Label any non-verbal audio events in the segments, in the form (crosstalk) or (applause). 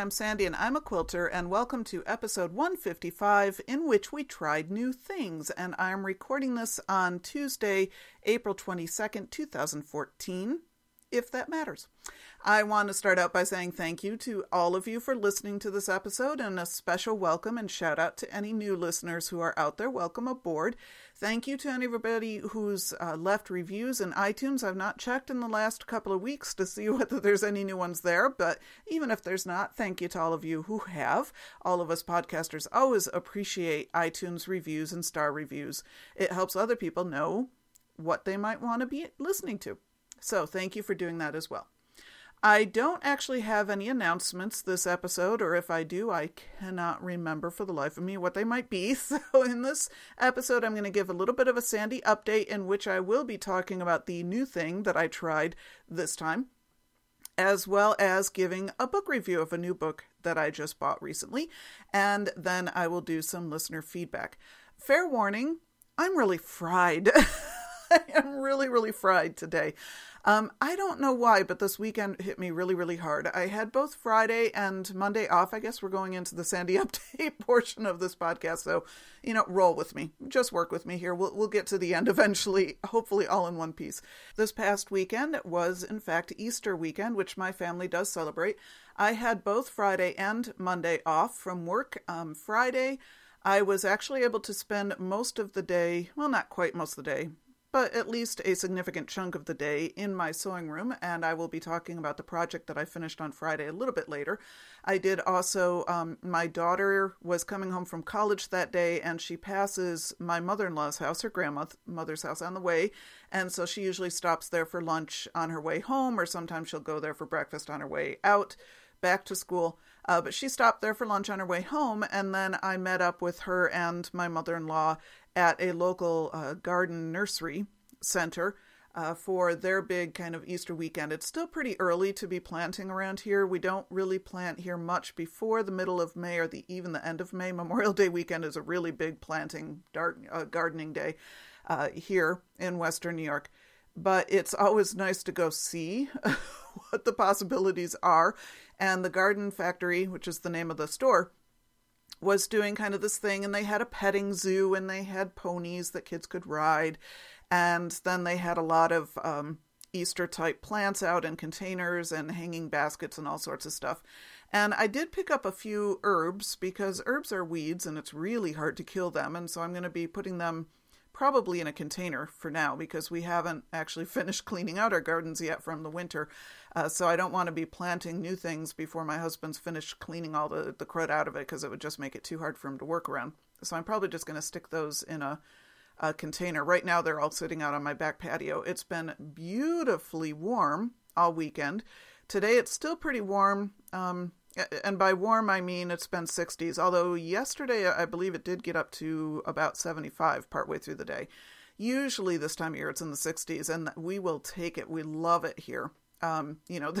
I'm Sandy and I'm a quilter, and welcome to episode 155 in which we tried new things. And I'm recording this on Tuesday, April 22nd, 2014, if that matters. I want to start out by saying thank you to all of you for listening to this episode and a special welcome and shout out to any new listeners who are out there. Welcome aboard. Thank you to anybody who's uh, left reviews in iTunes. I've not checked in the last couple of weeks to see (laughs) whether there's any new ones there, but even if there's not, thank you to all of you who have. All of us podcasters always appreciate iTunes reviews and star reviews. It helps other people know what they might want to be listening to. So thank you for doing that as well. I don't actually have any announcements this episode, or if I do, I cannot remember for the life of me what they might be. (laughs) So, in this episode, I'm going to give a little bit of a Sandy update in which I will be talking about the new thing that I tried this time, as well as giving a book review of a new book that I just bought recently, and then I will do some listener feedback. Fair warning, I'm really fried. (laughs) (laughs) I am really, really fried today. Um, I don't know why, but this weekend hit me really, really hard. I had both Friday and Monday off. I guess we're going into the Sandy (laughs) update portion of this podcast, so you know, roll with me. Just work with me here. We'll we'll get to the end (laughs) eventually, hopefully all in one piece. This past weekend was in fact Easter weekend, which my family does celebrate. I had both Friday and Monday off from work. Um, Friday. I was actually able to spend most of the day, well, not quite most of the day, but at least a significant chunk of the day in my sewing room, and I will be talking about the project that I finished on Friday a little bit later. I did also, um, my daughter was coming home from college that day, and she passes my mother in law's house, her grandmother's mother's house, on the way, and so she usually stops there for lunch on her way home, or sometimes she'll go there for breakfast on her way out back to school. Uh, but she stopped there for lunch on her way home, and then I met up with her and my mother in law at a local uh, garden nursery center uh, for their big kind of Easter weekend. It's still pretty early to be planting around here. We don't really plant here much before the middle of May or the even the end of May. (laughs) Memorial Day weekend is a really big planting dark, uh, gardening day uh, here in Western New York. But it's always nice to go see (laughs) what the possibilities are. And the Garden Factory, which is the name of the store, was doing kind of this thing, and they had a petting zoo and they had ponies that kids could ride. And then they had a lot of um, Easter type plants out in containers and hanging baskets and all sorts of stuff. And I did pick up a few herbs because herbs are weeds and it's really hard to kill them. And so I'm going to be putting them probably in a container for now because we haven't actually (laughs) finished cleaning out our gardens yet from the winter. Uh, so I don't want to be planting new things before my husband's finished cleaning all the, the crud out of it because it would just make it too hard for him to work around. So I'm probably just going to stick those in a, a container. Right now they're all sitting out on my back patio. It's been beautifully warm all weekend. Today it's still pretty warm. Um, and by warm I mean it's been 60s. Although yesterday I believe it did get up to about 75 partway through the day. Usually this time of year it's in the 60s, and we will take it. We love it here. Um, you know,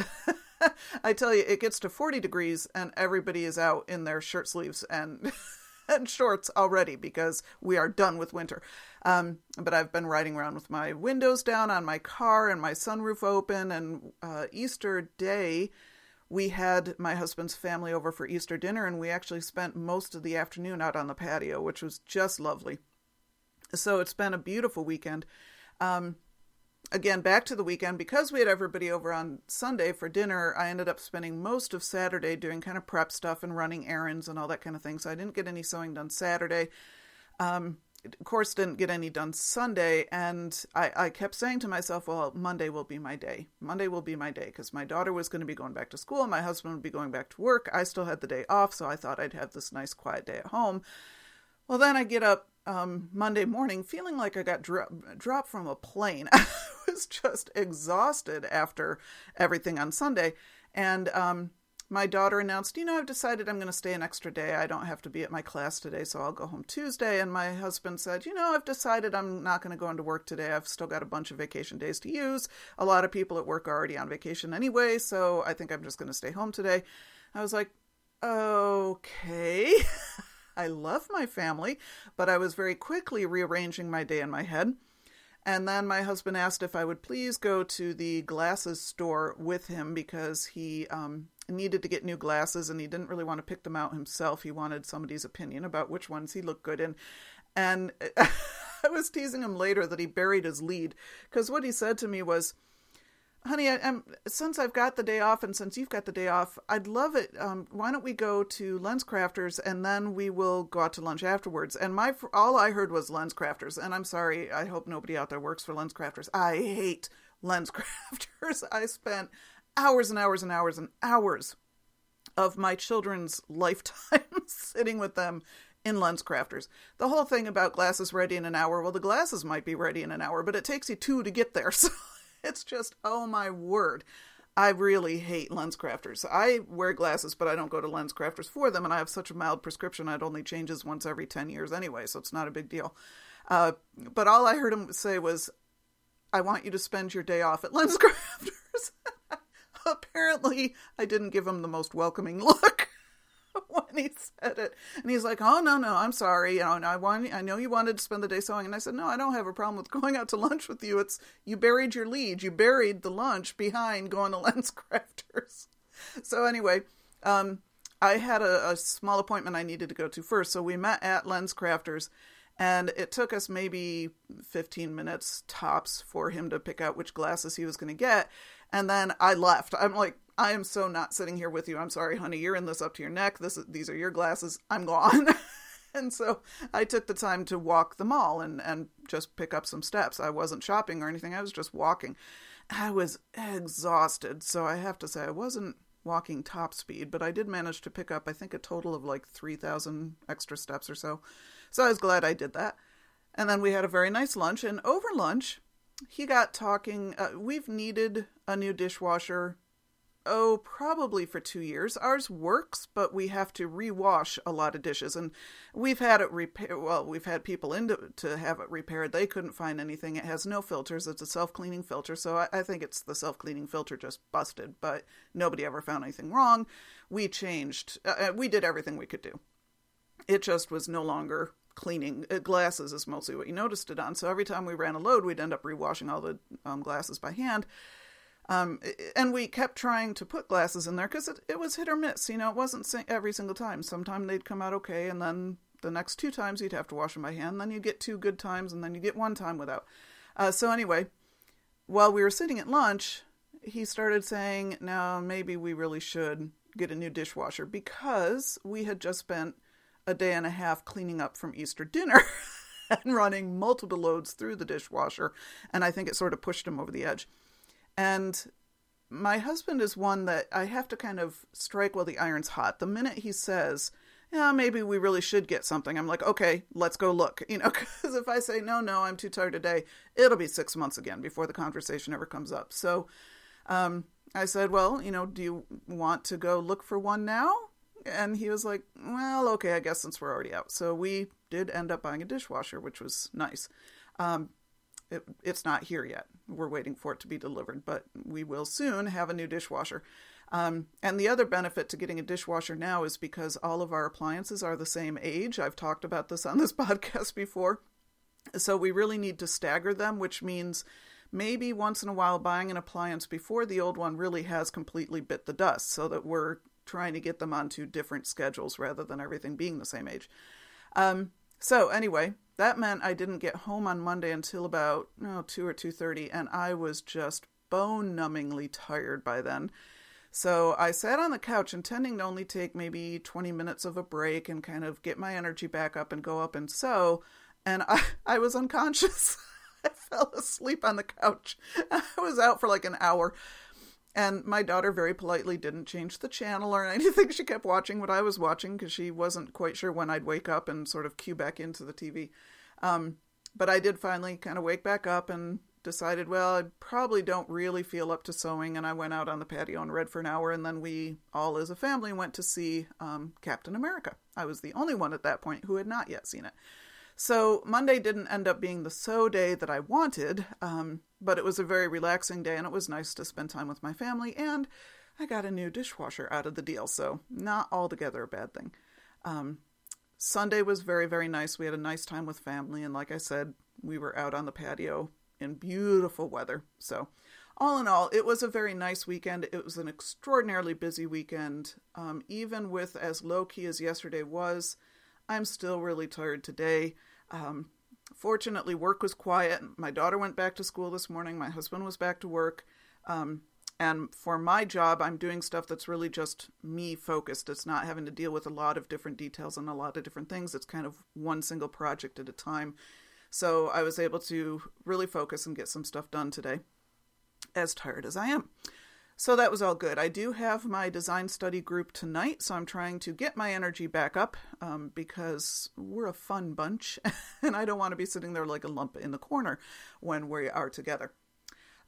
(laughs) I tell you, it gets to 40 degrees, and everybody is out in their shirt sleeves and (laughs) and shorts already because we are done with winter. Um, but I've been riding around with my windows down on my car and my sunroof open. And uh, Easter Day, we had my husband's family over for Easter dinner, and we actually spent most of the afternoon out on the patio, which was just lovely. So it's been a beautiful weekend. Um, again, back to the weekend, because we had everybody over on Sunday for dinner, I ended up spending most of Saturday doing kind of prep stuff and running errands and all that kind of thing. So I didn't get any sewing done Saturday. Um, course, didn't get any done Sunday, and I, I kept saying to myself, well, Monday will be my day. Monday will be my day because my daughter was going to be going back to school, my husband would be going back to work. I still had the day off, so I thought I'd have this nice quiet day at home. Well, then I get up um, Monday morning feeling like I got dro- dropped from a plane. (laughs) I was just exhausted after everything on Sunday, and um, my daughter announced, you know, I've decided I'm going to stay an extra day. I don't have to be at my class today, so I'll go home Tuesday. And my husband said, you know, I've decided I'm not going to go into work today. I've still got a bunch of vacation days to use. A lot of people at work are already on vacation anyway, so I think I'm just going to stay home today. I was like, okay. (laughs) I love my family, but I was very quickly rearranging my day in my head. And then my husband asked if I would please go to the glasses store with him because he um, needed to get new glasses and he didn't really want to pick them out himself. He wanted somebody's opinion about which ones he looked good in. And (laughs) I was teasing him later that he buried his lead because what he said to me was, honey, I, am since I've got the day off and since you've got the day off, I'd love it. Um, why don't we go to Lens Crafters and then we will go out to lunch afterwards? And my all I heard was Lens Crafters, and I'm sorry. I hope nobody out there works for Lens Crafters. I hate Lens Crafters. (laughs) I spent hours and hours and hours and hours of my children's (laughs) lifetime (laughs) sitting with them in lens crafters. The whole thing about glasses ready in an hour, well, the glasses might be ready in an hour, but it takes you two to get there. (laughs) So it's just, oh my word. I really hate lens crafters. I wear glasses, but I don't go to lens crafters for them, and I have such a mild prescription, it only changes once every 10 years anyway, so it's not a big deal. Uh, but all I heard him say was, I want you to spend your day off at lens crafters. Apparently, I didn't give him the most welcoming (laughs) look. when he said it. And he's like, "Oh no, no, I'm sorry. You know, I want, I know you wanted to spend the day sewing." And I said, "No, I don't have a problem with (laughs) going out to lunch with you. It's you buried your lead. You buried the lunch behind going to (laughs) Lens Crafters." So anyway, um, I had a, a small appointment I needed to go to first, so we met at Lens Crafters. And it took us maybe 15 minutes tops for him to pick out which glasses he was going to get. And then I left. I'm like, I am so not sitting here with you. I'm sorry, honey. You're in this up to your neck. This is, these are your glasses. I'm gone. (laughs) and so I took the time to walk the mall and and just pick up some steps. I wasn't shopping or anything. I was just walking. I was exhausted, so I have to say I wasn't walking top speed, but I did manage to pick up I think a total of like 3000 extra steps or so. So I was glad I did that. And then we had a very nice lunch and over lunch he got talking uh, we've needed a new dishwasher oh, probably for two years. Ours works, but we have to rewash a lot of dishes, and we've had it repair. Well, we've had people in to, to have it repaired. They couldn't find anything. It has no filters. It's a self cleaning filter, so I, I think it's the self cleaning filter just busted. But nobody ever found anything wrong. We changed. Uh, uh we did everything we could do. It just was no longer cleaning uh, glasses is mostly what you noticed it on. So every time we ran a load, we'd end up rewashing all the um, glasses by hand. Um, and we kept trying to put glasses in there because it, it was hit or miss. You know, it wasn't every single time. Sometimes they'd come out okay, and then the next two times you'd have to wash them by hand. Then you'd get two good times, and then you get one time without. Uh, so anyway, while we were sitting at lunch, he started saying, "Now maybe we really should get a new dishwasher because we had just spent a day and a half cleaning up from Easter dinner." (laughs) and running multiple loads through the dishwasher, and I think it sort of pushed him over the edge. And my husband is one that I have to kind of strike while the iron's hot. The minute he says, yeah, maybe we really should get something, I'm like, okay, let's go look. (laughs) You know, because if I say, no, no, I'm too tired today, it'll be six months again before the conversation ever comes up. So um, I said, well, you know, do you want to go look for one now? And he was like, well, okay, I guess since we're already out. So we did end up buying a dishwasher, which was nice. Um, it, it's not here yet. We're waiting for it to be delivered, but we will soon have a new dishwasher. Um, and the other benefit to getting a dishwasher now is because all of our appliances are the same age. I've talked about this on this (laughs) podcast before. So we really need to stagger them, which means maybe once in a while buying an appliance before the old one really has completely bit the dust so that we're trying to get them onto different schedules rather than everything being the same age. Um, so anyway, that meant I didn't get home on Monday until about oh, 2 or 2:30 and I was just bone-numbingly tired by then. So I sat on the couch intending to only take maybe 20 minutes of a break and kind of get my energy back up and go up and sew and I I was unconscious. (laughs) I fell asleep on the couch. (laughs) I was out for like an hour. And my daughter very politely didn't change the channel or (laughs) anything. She kept watching what I was watching because she wasn't quite sure when I'd wake up and sort of cue back into the TV. Um, but I did finally kind of wake back up and decided, well, I probably don't really feel up to sewing, and I went out on the patio and read for an hour, and then we all as a family went to see um, Captain America. I was the only one at that point who had not yet seen it. So Monday didn't end up being the sew day that I wanted, um, but it was a very relaxing day, and it was nice to spend time with my family, and I got a new dishwasher out of the deal, so not altogether a bad thing. Um, Sunday was very, very nice. We had a nice time with family, and like I said, we were out on the patio in beautiful weather. So, all in all, it was a very nice weekend. It was an extraordinarily busy weekend. Um, even with as low key as yesterday was, I'm still really tired today. Um, fortunately, work was quiet. My daughter went back to school this morning. My husband was back to work. Um, and for my job, I'm doing stuff that's really just me focused. It's not having to deal with a lot of different details and a lot of different things. It's kind of one single project at a time. So I was able to really focus and get some stuff done today, as tired as I am. So that was all good. I do have my design study group tonight, so I'm trying to get my energy back up um, because we're a fun bunch (laughs) and I don't want to be sitting there like a lump in the corner when we are together.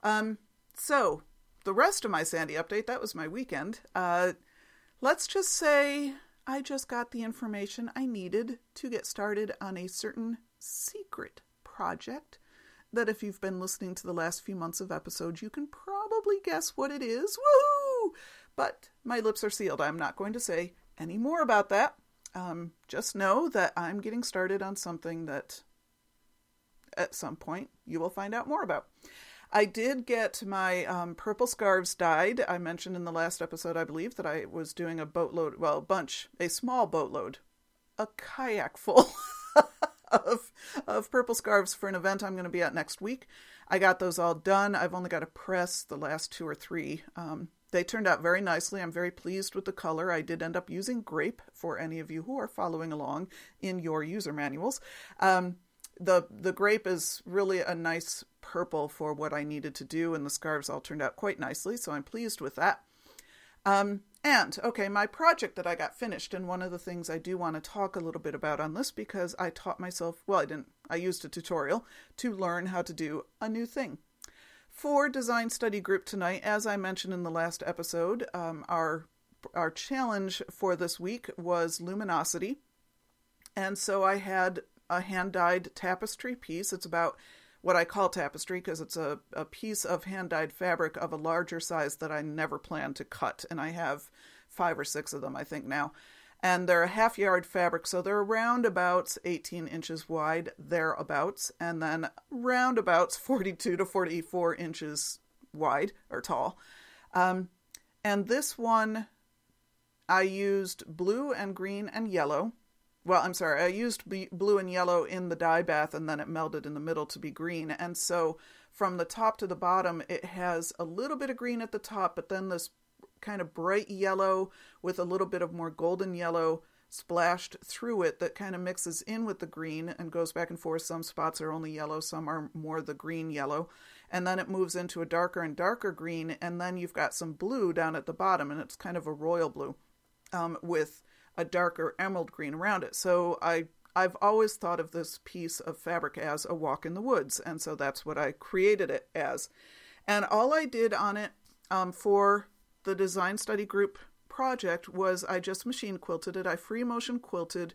Um, so the rest of my Sandy update, that was my weekend. Uh, let's just say I just got the information I needed to get started on a certain secret project that if you've been listening to the last few months of episodes, you can probably guess what it is. Woohoo! But my lips are sealed. I'm not going to say any more about that. Um, just know that I'm getting started on something that at some point you will find out more about. I did get my um, purple scarves dyed. I mentioned in the last episode, I believe, that I was doing a boatload, well, a bunch, a small boatload, a kayak full (laughs) of, of purple scarves for an event I'm going to be at next week. I got those all done. I've only got to press the last two or three. Um, they turned out very nicely. I'm very pleased with the color. I did end up using grape for any of you who are following along in your user manuals. Um, the the grape is really a nice purple for what I needed to do, and the scarves all turned out quite nicely, so I'm pleased with that. Um, and okay, my project that I got finished, and one of the things I do want to talk a little bit about on this because I taught myself, well, I didn't, I used a tutorial to learn how to do a new thing. For design study group tonight, as I mentioned in the last episode, um, our our challenge for this week was luminosity, and so I had a hand dyed tapestry piece. It's about what I call tapestry because it's a, a piece of hand dyed fabric of a larger size that I never planned to cut. And I have five or six of them, I think, now. And they're a half yard fabric, so they're roundabouts 18 inches wide, thereabouts, and then roundabouts (laughs) 42 to 44 inches wide or tall. Um, and this one, I used blue and green and yellow well, I'm sorry, I used blue and yellow in the dye bath and then it melded in the middle to be green. And so from the top to the bottom, it has a little bit of green at the top, but then this kind of bright yellow with a little bit of more golden yellow splashed through it that kind of mixes in with the green and goes back and forth. Some spots are only yellow, some are more the green yellow. And then it moves into a darker and darker green, and then you've got some blue down at the bottom, and it's kind of a royal blue um, with a darker emerald green around it. So I I've always thought of this piece of fabric as a walk in the woods, and so that's what I created it as. And all I did on it um, for the design study group project was I just machine quilted it. I free motion quilted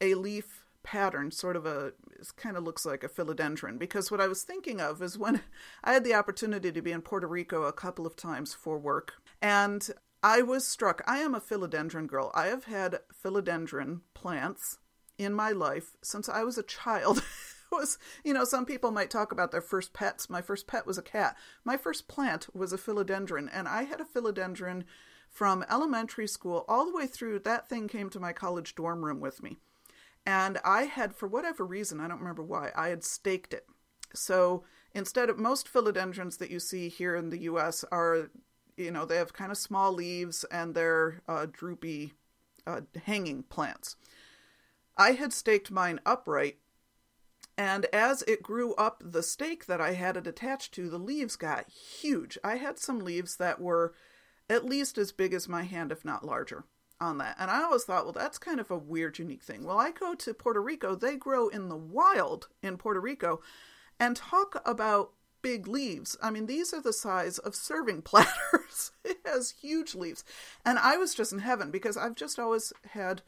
a leaf pattern, sort of a, it kind of looks like a philodendron. Because what I was thinking of is when (laughs) I had the opportunity to be in Puerto Rico a couple of times for work, and I was struck. I am a philodendron girl. I have had philodendron plants in my life since I was a child. (laughs) was, you know, some people might talk about their first pets. My first pet was a cat. My first plant was a philodendron, and I had a philodendron from elementary school all the way through. That thing came to my college dorm room with me. And I had, for whatever reason, I don't remember why, I had staked it. So instead of most philodendrons that you see here in the US are you know, they have kind of small leaves and they're uh, droopy uh, hanging plants. I had staked mine upright, and as it grew up the stake that I had it attached to, the leaves got huge. I had some leaves that were at least as big as my hand, if not larger, on that. And I always thought, well, that's kind of a weird, unique thing. Well, I go to Puerto Rico, they grow in the wild in Puerto Rico, and talk about big leaves. I mean, these are the size of serving (laughs) platters. it has huge leaves. And I was just in heaven because I've just always had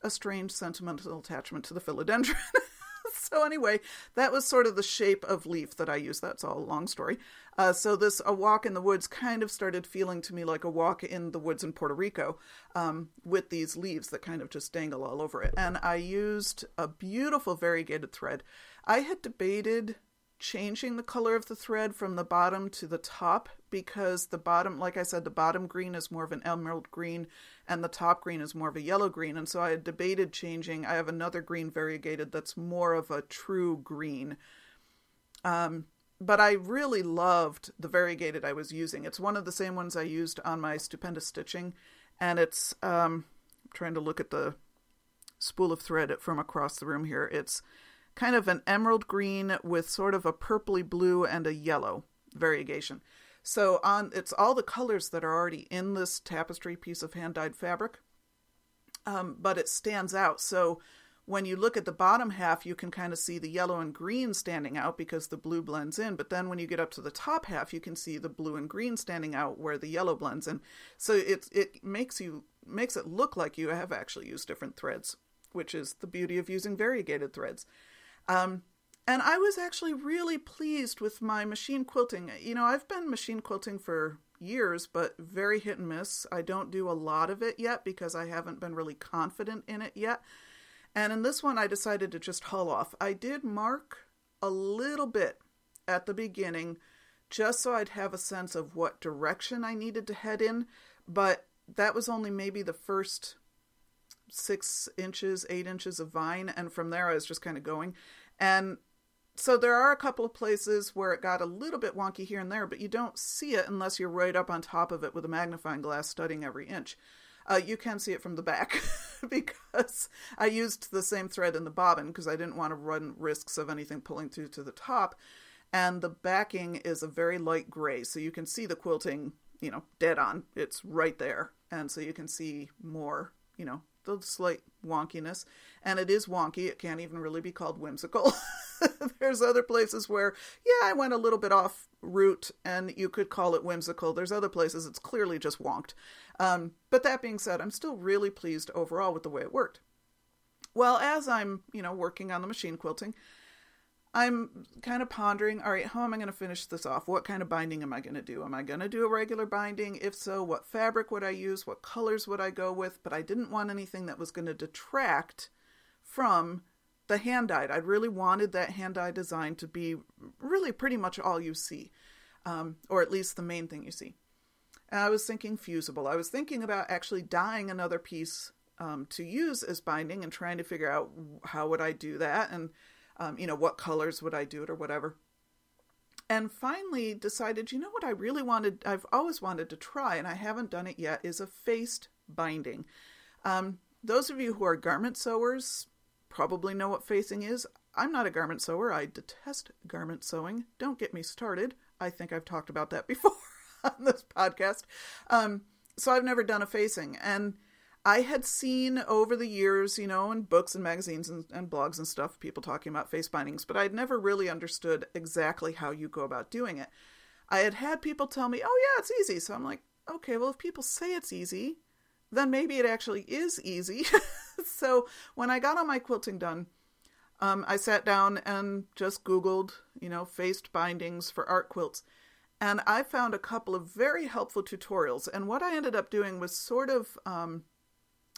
a strange sentimental attachment to the philodendron. (laughs) (laughs) so anyway, that was sort of the shape of leaf that I used. That's all a long story. Uh, so this a walk in the woods kind of started feeling to me like a walk in the woods in Puerto Rico, um, with these leaves that kind of just dangle all over it. And I used a beautiful variegated thread. I had debated changing the color of the thread from the bottom to the top because the bottom, like I said, the bottom green is more of an emerald green and the top green is more of a yellow green. And so I had debated changing. I have another green variegated that's more of a true green. Um, but I really loved the variegated I was using. It's one of the same ones I used on my stupendous stitching, and it's um, I'm trying to look at the spool of thread from across the room here. It's kind of an emerald green with sort of a purpley blue and a yellow variegation. So on it's all the colors that are already in this tapestry piece of hand dyed fabric, um, but it stands out. So when you look at the bottom half, you can kind of see the yellow and green standing out because the blue blends in. But then when you get up to the top half, you can see the blue and green standing out where the yellow blends in. So it it makes you makes it look like you have actually used different threads, which is the beauty of using variegated threads. Um, and I was actually really pleased with my machine quilting. You know, I've been machine quilting for years, but very hit and miss. I don't do a lot of it yet because I haven't been really confident in it yet. And in this one, I decided to just haul off. I did mark a little bit at the beginning just so I'd have a sense of what direction I needed to head in, but that was only maybe the first six inches, eight inches of vine, and from there I was just kind of going. And so there are a couple of places where it got a little bit wonky here and there, but you don't see it unless you're right up on top of it with a magnifying glass studying every inch. Uh, you can see it from the back (laughs) because I used the same thread in the bobbin because I didn't want to run risks of anything pulling through to the top. And the backing is a very light gray, so you can see the quilting, you know, dead on. It's right there. And so you can see more, you know, the slight wonkiness. And it is wonky. It can't even really be called whimsical. (laughs) There's other places where, yeah, I went a little bit off route and you could call it whimsical. There's other places it's clearly just wonked. Um, but that being said, I'm still really pleased overall with the way it worked. Well, as I'm, you know, working on the machine quilting, I'm kind of pondering, all right, how am I going to finish this off? What kind of binding am I going to do? Am I going to do a regular binding? If so, what fabric would I use? What colors would I go with? But I didn't want anything that was going to detract from the hand dyed. I really wanted that hand dyed design to be really pretty much all you see, um, or at least the main thing you see. And I was thinking fusible. I was thinking about actually dyeing another piece um, to use as binding and trying to figure out how would I do that and um, you know, what colors would I do it or whatever. And finally decided, you know what I really wanted, I've always wanted to try, and I haven't done it yet, is a faced binding. Um, those of you who are garment sewers probably know what facing is. I'm not a garment sewer. I detest garment sewing. Don't get me started. I think I've talked about that (laughs) before on this podcast. Um, so I've never done a facing. And I had seen over the years, you know, in books and magazines and, and, blogs and stuff, people talking about face bindings, but I'd never really understood exactly how you go about doing it. I had had people tell me, oh, yeah, it's easy. So I'm like, okay, well, if people say it's easy, then maybe it actually is easy. (laughs) so when I got all my quilting done, um, I sat down and just Googled, you know, faced bindings for art quilts. And I found a couple of very helpful tutorials. And what I ended up doing was sort of um,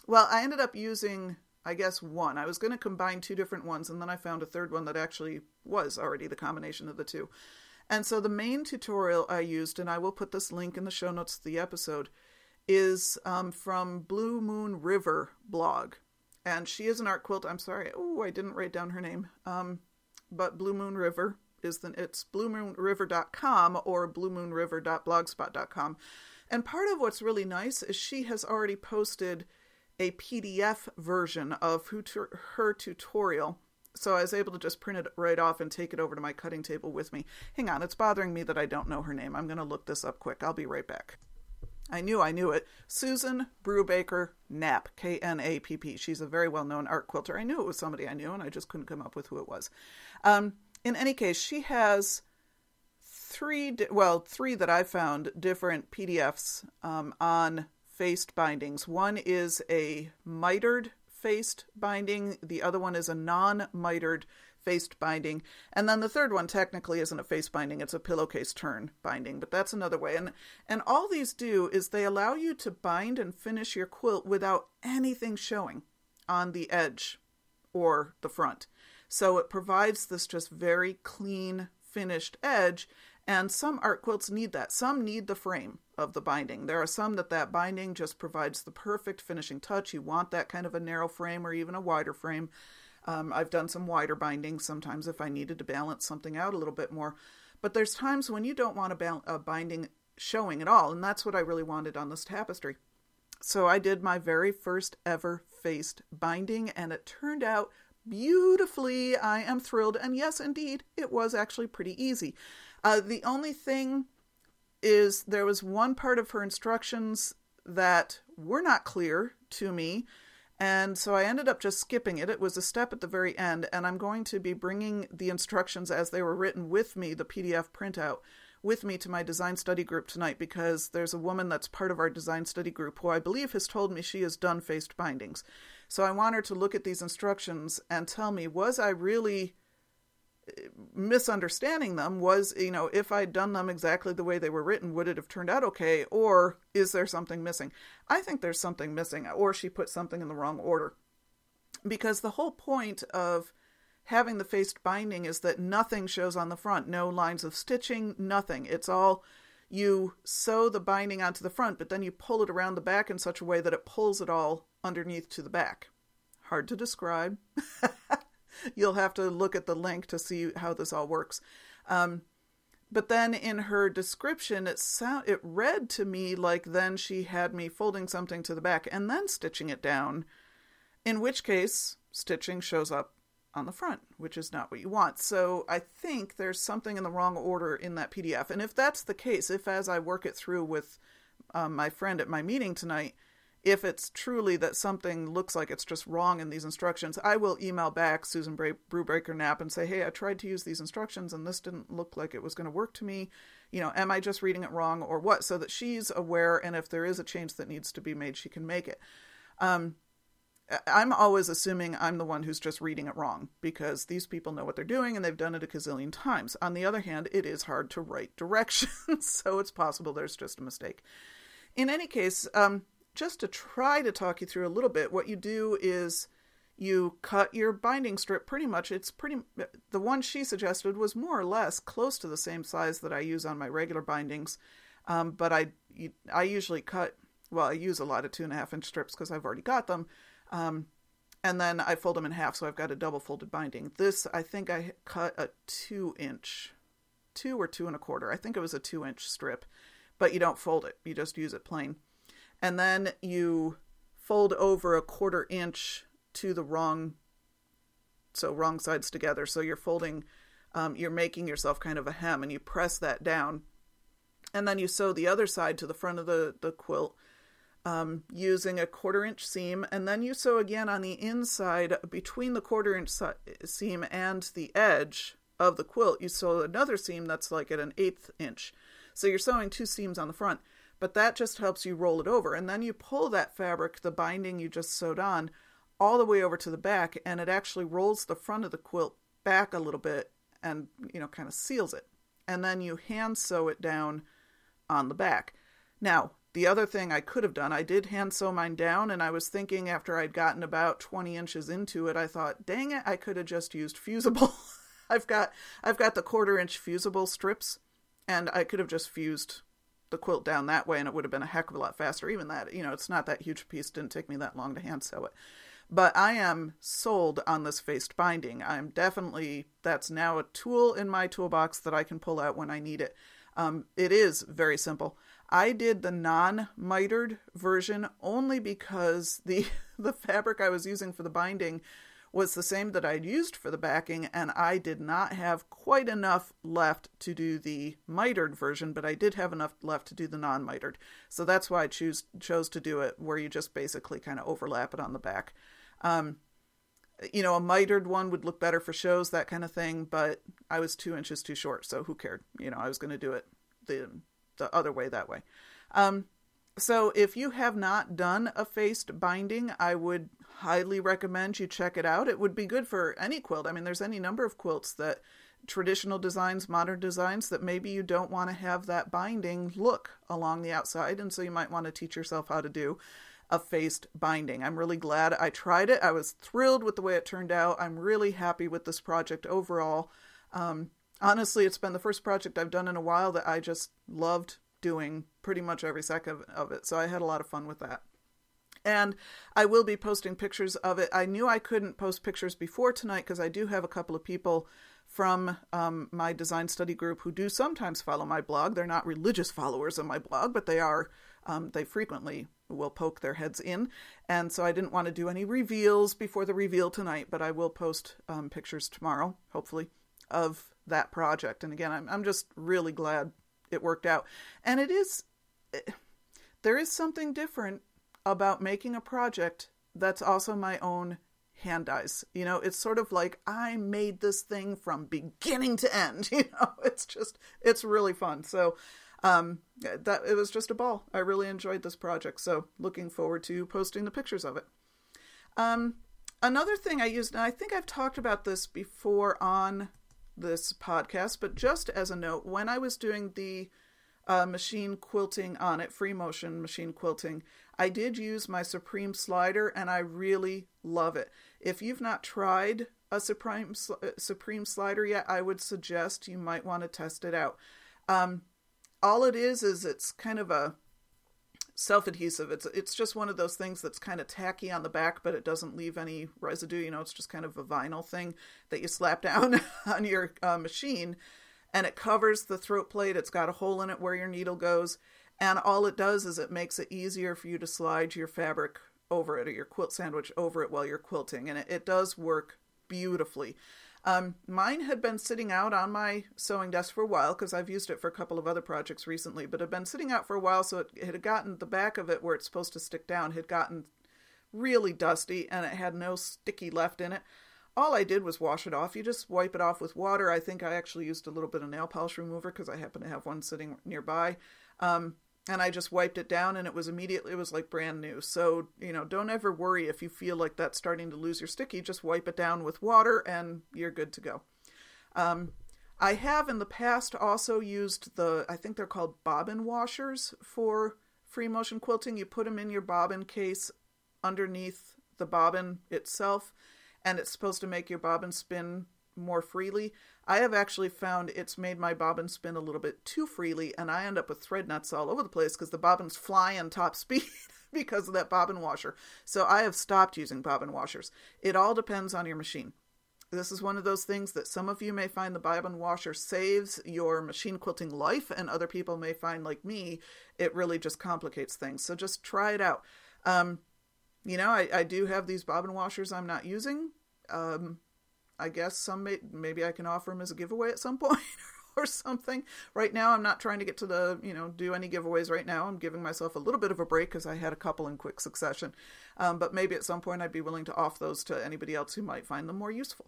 well, I ended up using, I guess, one. I was going to combine two different ones, and then I found a third one that actually was already the combination of the two. And so the main tutorial I used, and I will put this link in the show notes of the episode, is um, from Blue Moon River blog. And she is an art quilt. I'm sorry. Oh, I didn't write down her name. Um, but Blue Moon River is the it's bluemoonriver.com or bluemoonriver.blogspot.com. And part of what's really nice is she has already posted a PDF version of her tutorial. So I was able to just print it right off and take it over to my cutting table with me. Hang on, it's bothering me that I don't know her name. I'm going to look this up quick. I'll be right back. I knew I knew it. Susan Brubaker Knapp, K N A P P. She's a very well known art quilter. I knew it was somebody I knew, and I just couldn't come up with who it was. Um, in any case, she has three, well, three that I found different PDFs um, on faced bindings. One is a mitered faced binding, the other one is a non mitered faced binding. And then the third one technically isn't a face binding, it's a pillowcase turn binding, but that's another way. And and all these do is they allow you to bind and finish your quilt without anything showing on the edge or the front. So it provides this just very clean finished edge and some art quilts need that. Some need the frame of the binding. There are some that that binding just provides the perfect finishing touch. You want that kind of a narrow frame or even a wider frame. Um, I've done some wider bindings sometimes if I needed to balance something out a little bit more. But there's times when you don't want a, ba- a binding showing at all, and that's what I really wanted on this tapestry. So I did my very first ever faced binding, and it turned out beautifully. I am thrilled. And yes, indeed, it was actually pretty easy. Uh, the only thing is there was one part of her instructions that were not clear to me. And so I ended up just skipping it. It was a step at the very end, and I'm going to be bringing the instructions as they were written with me, the PDF printout, with me to my design study group tonight because there's a woman that's part of our design study group who I believe has told me she has done faced bindings. So I want her to look at these instructions and tell me was I really misunderstanding them was you know if i'd done them exactly the way they were written would it have turned out okay? Or is there something missing? I think there's something missing or she put something in the wrong order. Because the whole point of having the faced binding is that nothing shows on the front. No lines of stitching nothing. It's all you sew the binding onto the front but then you pull it around the back in such a way that it pulls it all underneath to the back. Hard to describe (laughs) You'll have to look at the link to see how this all works. Um, but then in her description, it sound it read to me like then she had me folding something to the back and then stitching it down. In which case, stitching shows up on the front, which is not what you want. So I think there's something in the wrong order in that PDF. And if that's the case, if as I work it through with um, my friend at my meeting tonight, if it's truly that something looks like it's just wrong in these instructions, I will email back Susan Bra- Brubaker Knapp and say, hey, I tried to use these instructions and this didn't look like it was going to work to me. You know, am I just reading it wrong or what? So that she's aware, and if there is a change that needs to be made, she can make it. Um, I'm always assuming I'm the one who's just reading it wrong because these people know what they're doing and they've done it a gazillion times. On the other hand, it is hard to write directions, (laughs) so it's possible there's just a mistake. In any case, um, just to try to talk you through a little bit, what you do is you cut your binding strip pretty much. It's pretty, the one she suggested was more or less close to the same size that I use on my regular bindings. Um, but I, I usually cut, well, I use a lot of two and a half inch strips because I've already got them. Um, and then I fold them in half, so I've got a double folded binding. This, I think I cut a two inch, two or two and a quarter. I think it was a two inch strip, but you don't fold it, you just use it plain and then you fold over a quarter inch to the wrong so wrong sides together. So you're folding um, you're making yourself kind of a hem and you press that down. And then you sew the other side to the front of the, the quilt um, using a quarter inch seam. And then you sew again on the inside between the quarter inch seam and the edge of the quilt. You sew another seam that's like at an eighth inch. So you're sewing two seams on the front but that just helps you roll it over. And then you pull that fabric, the binding you just sewed on, all the way over to the back, and it actually rolls the front of the quilt back a little bit and, you know, kind of seals it. And then you hand sew it down on the back. Now, the other thing I could have done, I did hand sew mine down, and I was thinking after I'd gotten about 20 inches into it, I thought, dang it, I could have just used fusible. (laughs) I've got I've got the quarter inch fusible strips, and I could have just fused the quilt down that way and it would have been a heck of a lot faster. Even that, you know, it's not that huge piece, didn't take me that long to hand sew it. But I am sold on this faced binding. I'm definitely, that's now a tool in my toolbox that I can pull out when I need it. Um, it is very simple. I did the non mitered version only because the (laughs) the fabric I was using for the binding was the same that I'd used for the backing, and I did not have quite enough left to do the mitered version, but I did have enough left to do the non mitered. So that's why I choose chose to do it where you just basically kind of overlap it on the back. Um, you know, a mitered one would look better for shows, that kind of thing. But I was two inches too short, so who cared? You know, I was going to do it the the other way that way. Um, so if you have not done a faced binding, I would highly recommend you check it out. It would be good for any quilt. I mean, there's any number of quilts that traditional designs, modern designs that maybe you don't want to have that binding look along the outside, and so you might want to teach yourself how to do a faced binding. I'm really glad I tried it. I was thrilled with the way it turned out. I'm really happy with this project overall. Um, honestly, it's been the first project I've done in a while that I just loved doing pretty much every second of it. So I had a lot of fun with that. And I will be posting pictures of it. I knew I couldn't post pictures before tonight because I do have a couple of people from um, my design study group who do sometimes follow my blog. They're not religious followers of my blog, but they are. Um, they frequently will poke their heads in, and so I didn't want to do any reveals before the reveal tonight. But I will post um, pictures tomorrow, hopefully, of that project. And again, I'm I'm just really glad it worked out. And it is there is something different about making a project that's also my own hand dyes. You know, it's sort of like I made this thing from beginning to end. (laughs) You know, it's just it's really fun. So um that it was just a ball. I really enjoyed this project. So looking forward to posting the pictures of it. Um another thing I used and I think I've talked about this before on this podcast, but just as a note, when I was doing the uh, machine quilting on it, free motion machine quilting, I did use my Supreme slider and I really love it. If you've not tried a Supreme uh, Supreme slider yet, I would suggest you might want to test it out. Um, all it is is it's kind of a self-adhesive. It's it's just one of those things that's kind of tacky on the back, but it doesn't leave any residue. You know, it's just kind of a vinyl thing that you slap (laughs) down on your uh, machine, and it covers the throat plate. It's got a hole in it where your needle goes, and all it does is it makes it easier for you to slide your fabric over it or your quilt sandwich over it while you're quilting, and it, it does work beautifully. Um, mine had been sitting out on my sewing desk for a while because I've used it for a couple of other projects recently, but had been sitting out for a while, so it, it had gotten the back of it where it's supposed to stick down had gotten really dusty and it had no sticky left in it. All I did was wash it off. You just wipe it off with water. I think I actually used a little bit of nail polish remover because I happen to have one sitting nearby. Um, and I just wiped it down and it was immediately it was like brand new. So, you know, don't ever worry if you feel like that's starting to lose your sticky, just wipe it down with water and you're good to go. Um, I have in the past also used the I think they're called bobbin washers for free motion quilting. You put them in your bobbin case underneath the bobbin itself and it's supposed to make your bobbin spin more freely. I have actually found it's made my bobbin spin a little bit too freely, and I end up with thread nuts all over the place because the bobbins fly on top (laughs) speed because of that bobbin washer. So I have stopped using bobbin washers. It all depends on your machine. This is one of those things that some of you may find the bobbin washer saves your machine quilting life, and other people may find, like me, it really just complicates things. So just try it out. Um, you know, I, I do have these bobbin washers I'm not using. Um, I guess some may, maybe I can offer them as a giveaway at some (laughs) point or something. Right now, I'm not trying to get to the you know do any giveaways right now. I'm giving myself a little bit of a break because I had a couple in quick succession. Um, but maybe at some point I'd be willing to offer those to anybody else who might find them more useful.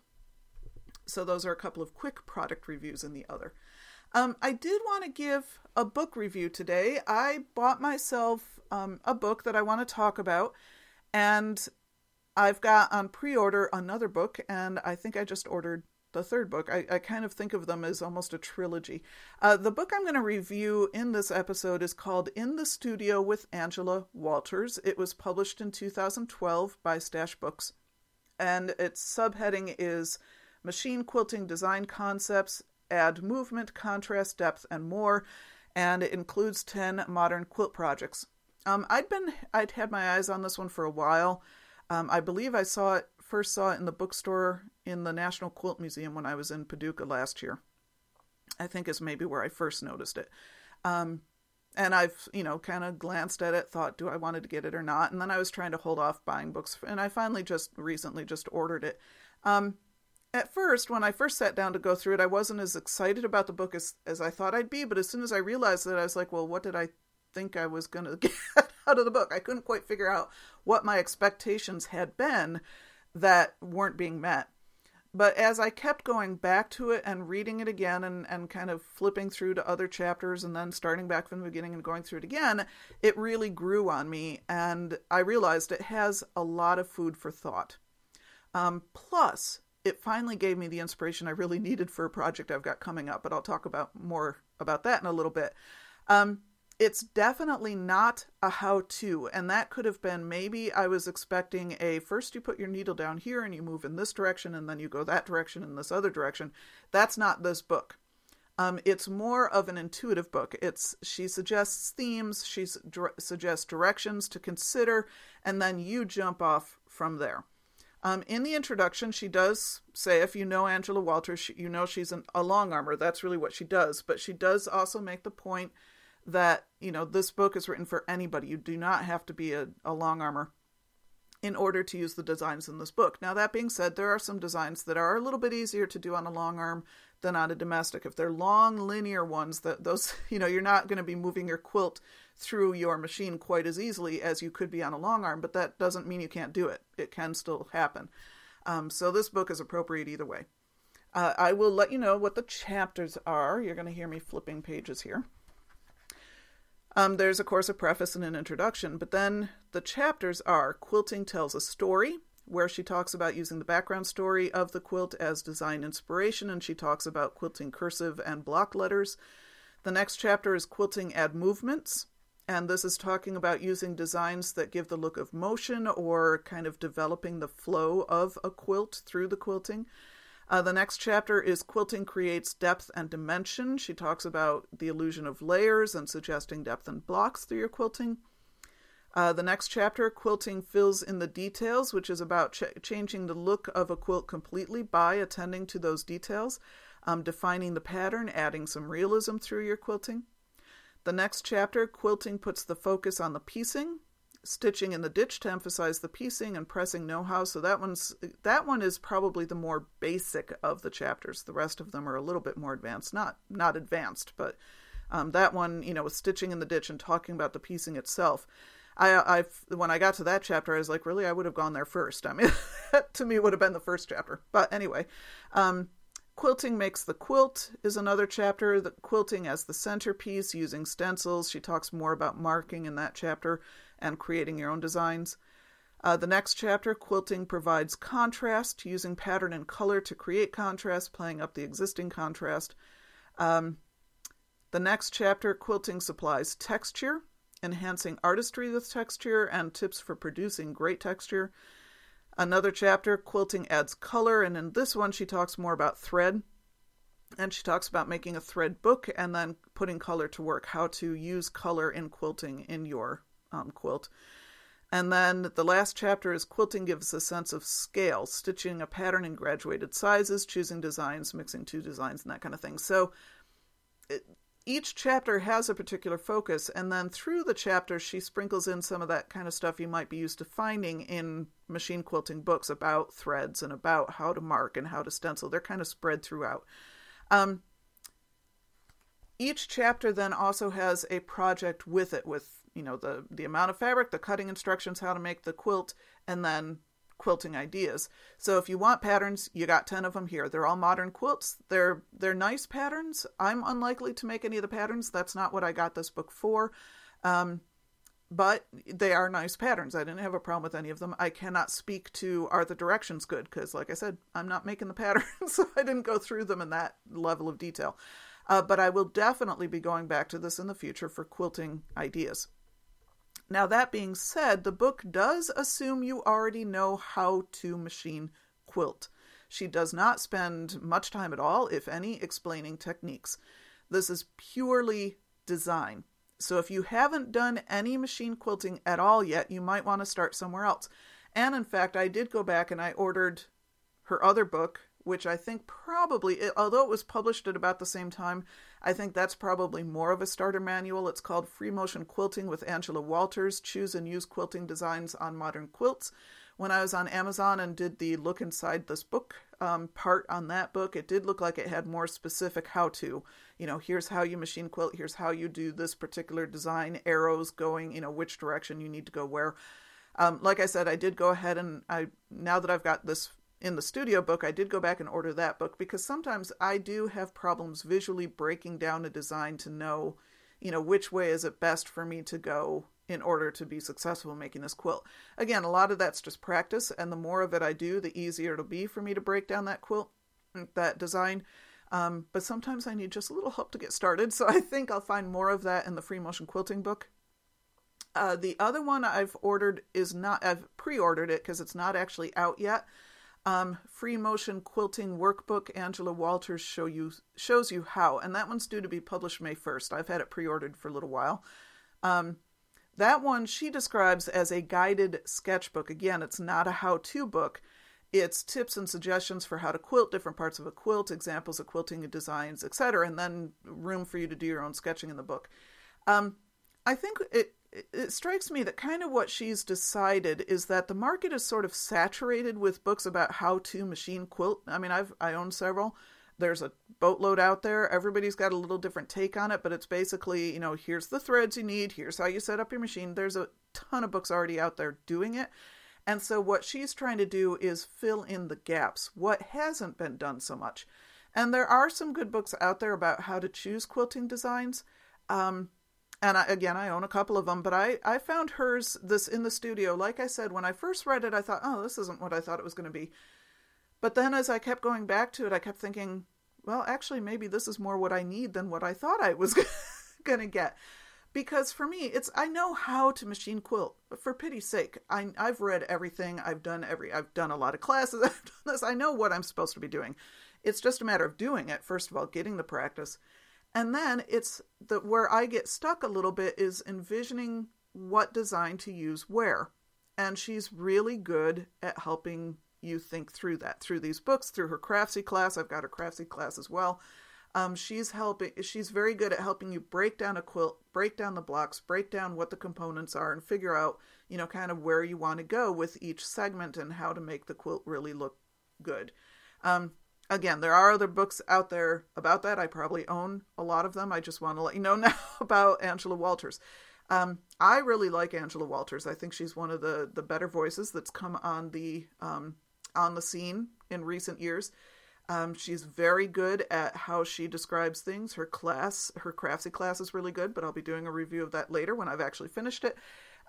So those are a couple of quick product reviews in the other. Um, I did want to give a book review today. I bought myself um, a book that I want to talk about, and I've got on pre order another book, and I think I just ordered the third book. I, I kind of think of them as almost a trilogy. Uh, the book I'm going to review in this episode is called In the Studio with Angela Walters. It was published in 2012 by Stash Books, and its subheading is Machine Quilting Design Concepts, Add Movement, Contrast, Depth, and More, and it includes 10 modern quilt projects. Um, I'd been I'd had my eyes on this one for a while. Um, I believe I saw it first saw it in the bookstore in the National Quilt Museum when I was in Paducah last year. I think is maybe where I first noticed it. Um, and I've, you know, kind of glanced at it, thought, do I wanted to get it or not? And then I was trying to hold off buying books, and I finally just recently just ordered it. Um, at first, when I first sat down to go through it, I wasn't as excited about the book as, as I thought I'd be. But as soon as I realized that, I was like, well, what did I think I was going (laughs) to get out of the book. I couldn't quite figure out what my expectations had been. that weren't being met. But as I kept going back to it and reading it again and, and kind of flipping through to other chapters and then starting back from the beginning and going through it again, it really grew on me. And I realized it has a lot of food for thought. Um, plus, it finally gave me the inspiration I really needed for a project I've got coming up, but I'll talk about more about that in a little bit. Um, it's definitely not a how to, and that could have been maybe I was expecting a first you put your needle down here and you move in this direction and then you go that direction in this other direction. That's not this book. Um, it's more of an intuitive book. It's she suggests themes, she su- suggests directions to consider, and then you jump off from there. Um, in the introduction, she does say, if you know Angela Walters, she, you know she's an, a long armor. That's really what she does. But she does also make the point that, you know, this book is written for anybody. You do not have to be a, a long armor in order to use the designs in this book. Now, that being said, there are some designs that are a little bit easier to do on a long arm than on a domestic. If they're long linear ones, that those, (laughs) you know, you're not going to be moving your quilt through your machine quite as easily as you could be on a long arm, but that doesn't mean you can't do it. It can still happen. Um, so this book is appropriate either way. Uh, I will let you know what the chapters are. You're going to hear me flipping pages here. Um, there's, of course, a preface and an introduction, but then the chapters are Quilting Tells a Story, where she talks about using the background story of the quilt as design inspiration, and she talks about quilting cursive and block letters. The next chapter is Quilting Add Movements, and this is talking about using designs that give the look of motion or kind of developing the flow of a quilt through the quilting. Uh, the next chapter is Quilting Creates Depth and Dimension. She talks about the illusion of layers and suggesting depth and blocks through your quilting. Uh, the next chapter, Quilting Fills in the Details, which is about ch- changing the look of a quilt completely by attending to those details, um, defining the pattern, adding some realism through your quilting. The next chapter, quilting puts the focus on the piecing, stitching in the ditch to emphasize the piecing and pressing know-how. So that one's that one is probably the more basic of the chapters. The rest of them are a little bit more advanced, not not advanced, but um, that one, you know, with stitching in the ditch and talking about the piecing itself. I, I, when I got to that chapter, I was like, really, I would have gone there first. I mean, (laughs) that to me would have been the first chapter. But anyway, um, Quilting Makes the Quilt is another chapter. The quilting as the centerpiece using stencils. She talks more about marking in that chapter and creating your own designs. Uh, the next chapter, Quilting provides contrast using pattern and color to create contrast, playing up the existing contrast. Um, the next chapter, Quilting supplies texture, enhancing artistry with texture, and tips for producing great texture. Another chapter, Quilting adds color, and in this one, she talks more about thread. And she talks about making a thread book and then putting color to work, how to use color in quilting in your um, quilt. And then the last chapter is quilting gives a sense of scale, stitching a pattern in graduated sizes, choosing designs, mixing two designs, and that kind of thing. So it, each chapter has a particular focus, and then through the chapters, she sprinkles in some of that kind of stuff you might be used to finding in machine quilting books about threads and about how to mark and how to stencil. They're kind of spread throughout. Um, each chapter then also has a project with it, with you know the the amount of fabric, the cutting instructions, how to make the quilt, and then quilting ideas. So if you want patterns, you got 10 of them here. They're all modern quilts. They're they're nice patterns. I'm unlikely to make any of the patterns. That's not what I got this book for. Um, but they are nice patterns. I didn't have a problem with any of them. I cannot speak to are the directions good because, like I said, I'm not making the (laughs) patterns, so I didn't go through them in that level of detail. Uh, but I will definitely be going back to this in the future for quilting ideas. Now, that being said, the book does assume you already know how to machine quilt. She does not spend much time at all, if any, explaining techniques. This is purely design. So if you haven't done any machine quilting at all yet, you might want to start somewhere else. And in fact, I did go back and I ordered her other book, which I think probably, although it was published at about the same time, I think that's probably more of a starter manual. It's called Free Motion Quilting with Angela Walters Choose and Use Quilting Designs on Modern Quilts. When I was on Amazon and did the look inside this book um, part on that book, it did look like it had more specific how to. You know, here's how you machine quilt, here's how you do this particular design, arrows going, you know, which direction you need to go where. Um, like I said, I did go ahead and I now that I've got this in the studio book, I did go back and order that book because sometimes I do have problems visually breaking down a design to know, you know, which way is it best for me to go in order to be successful in making this quilt. Again, a lot of that's just practice, and the more of it I do, the easier it'll be for me to break down that quilt, that design. Um, but sometimes I need just a little help to get started, (laughs) so I think I'll find more of that in the free motion quilting book. Uh, the other one I've ordered is not, I've pre ordered it because it's not actually out yet. Um, free motion quilting workbook Angela Walters show you shows you how, and that one's due to be published May 1st. I've had it pre ordered for a little while. Um, that one she describes as a guided sketchbook. Again, it's not a how to book. It's tips and suggestions for how to quilt different parts of a quilt, examples of quilting designs, etc., and then room for you to do your own sketching in the book. Um, I think it it strikes me that kind of what she's decided is that the market is sort of saturated with books about how to machine quilt. I mean, I've I own several. There's a boatload out there. Everybody's got a little different take on it, but it's basically, you know, here's the threads you need, here's how you set up your machine. There's a ton of books already out there doing it. And so what she's trying to do is fill in the gaps, what hasn't been done so much. And there are some good books out there about how to choose quilting designs. Um, and I, again, I own a couple of them, but I, I found hers this in the studio. Like I said, when I first read it, I thought, oh, this isn't what I thought it was going to be. But then as I kept going back to it, I kept thinking, well, actually, maybe this is more what I need than what I thought I was (laughs) going to get. Because for me, it's I know how to machine quilt. But for pity's sake, I, I've read everything. I've done every. I've done a lot of classes. (laughs) I've done this. I know what I'm supposed to be doing. It's just a matter of doing it. First of all, getting the practice, and then it's the where I get stuck a little bit is envisioning what design to use where. And she's really good at helping you think through that through these books, through her Craftsy class. I've got her Craftsy class as well. Um, she's helping. She's very good at helping you break down a quilt, break down the blocks, break down what the components are, and figure out, you know, kind of where you want to go with each segment and how to make the quilt really look good. Um, again, there are other books out there about that. I probably own a lot of them. I just want to let you know (laughs) now about Angela Walters. Um, I really like Angela Walters. I think she's one of the the better voices that's come on the um, on the scene in recent years. Um, she's very good at how she describes things. Her class, her craftsy class, is really good. But I'll be doing a review of that later when I've actually finished it.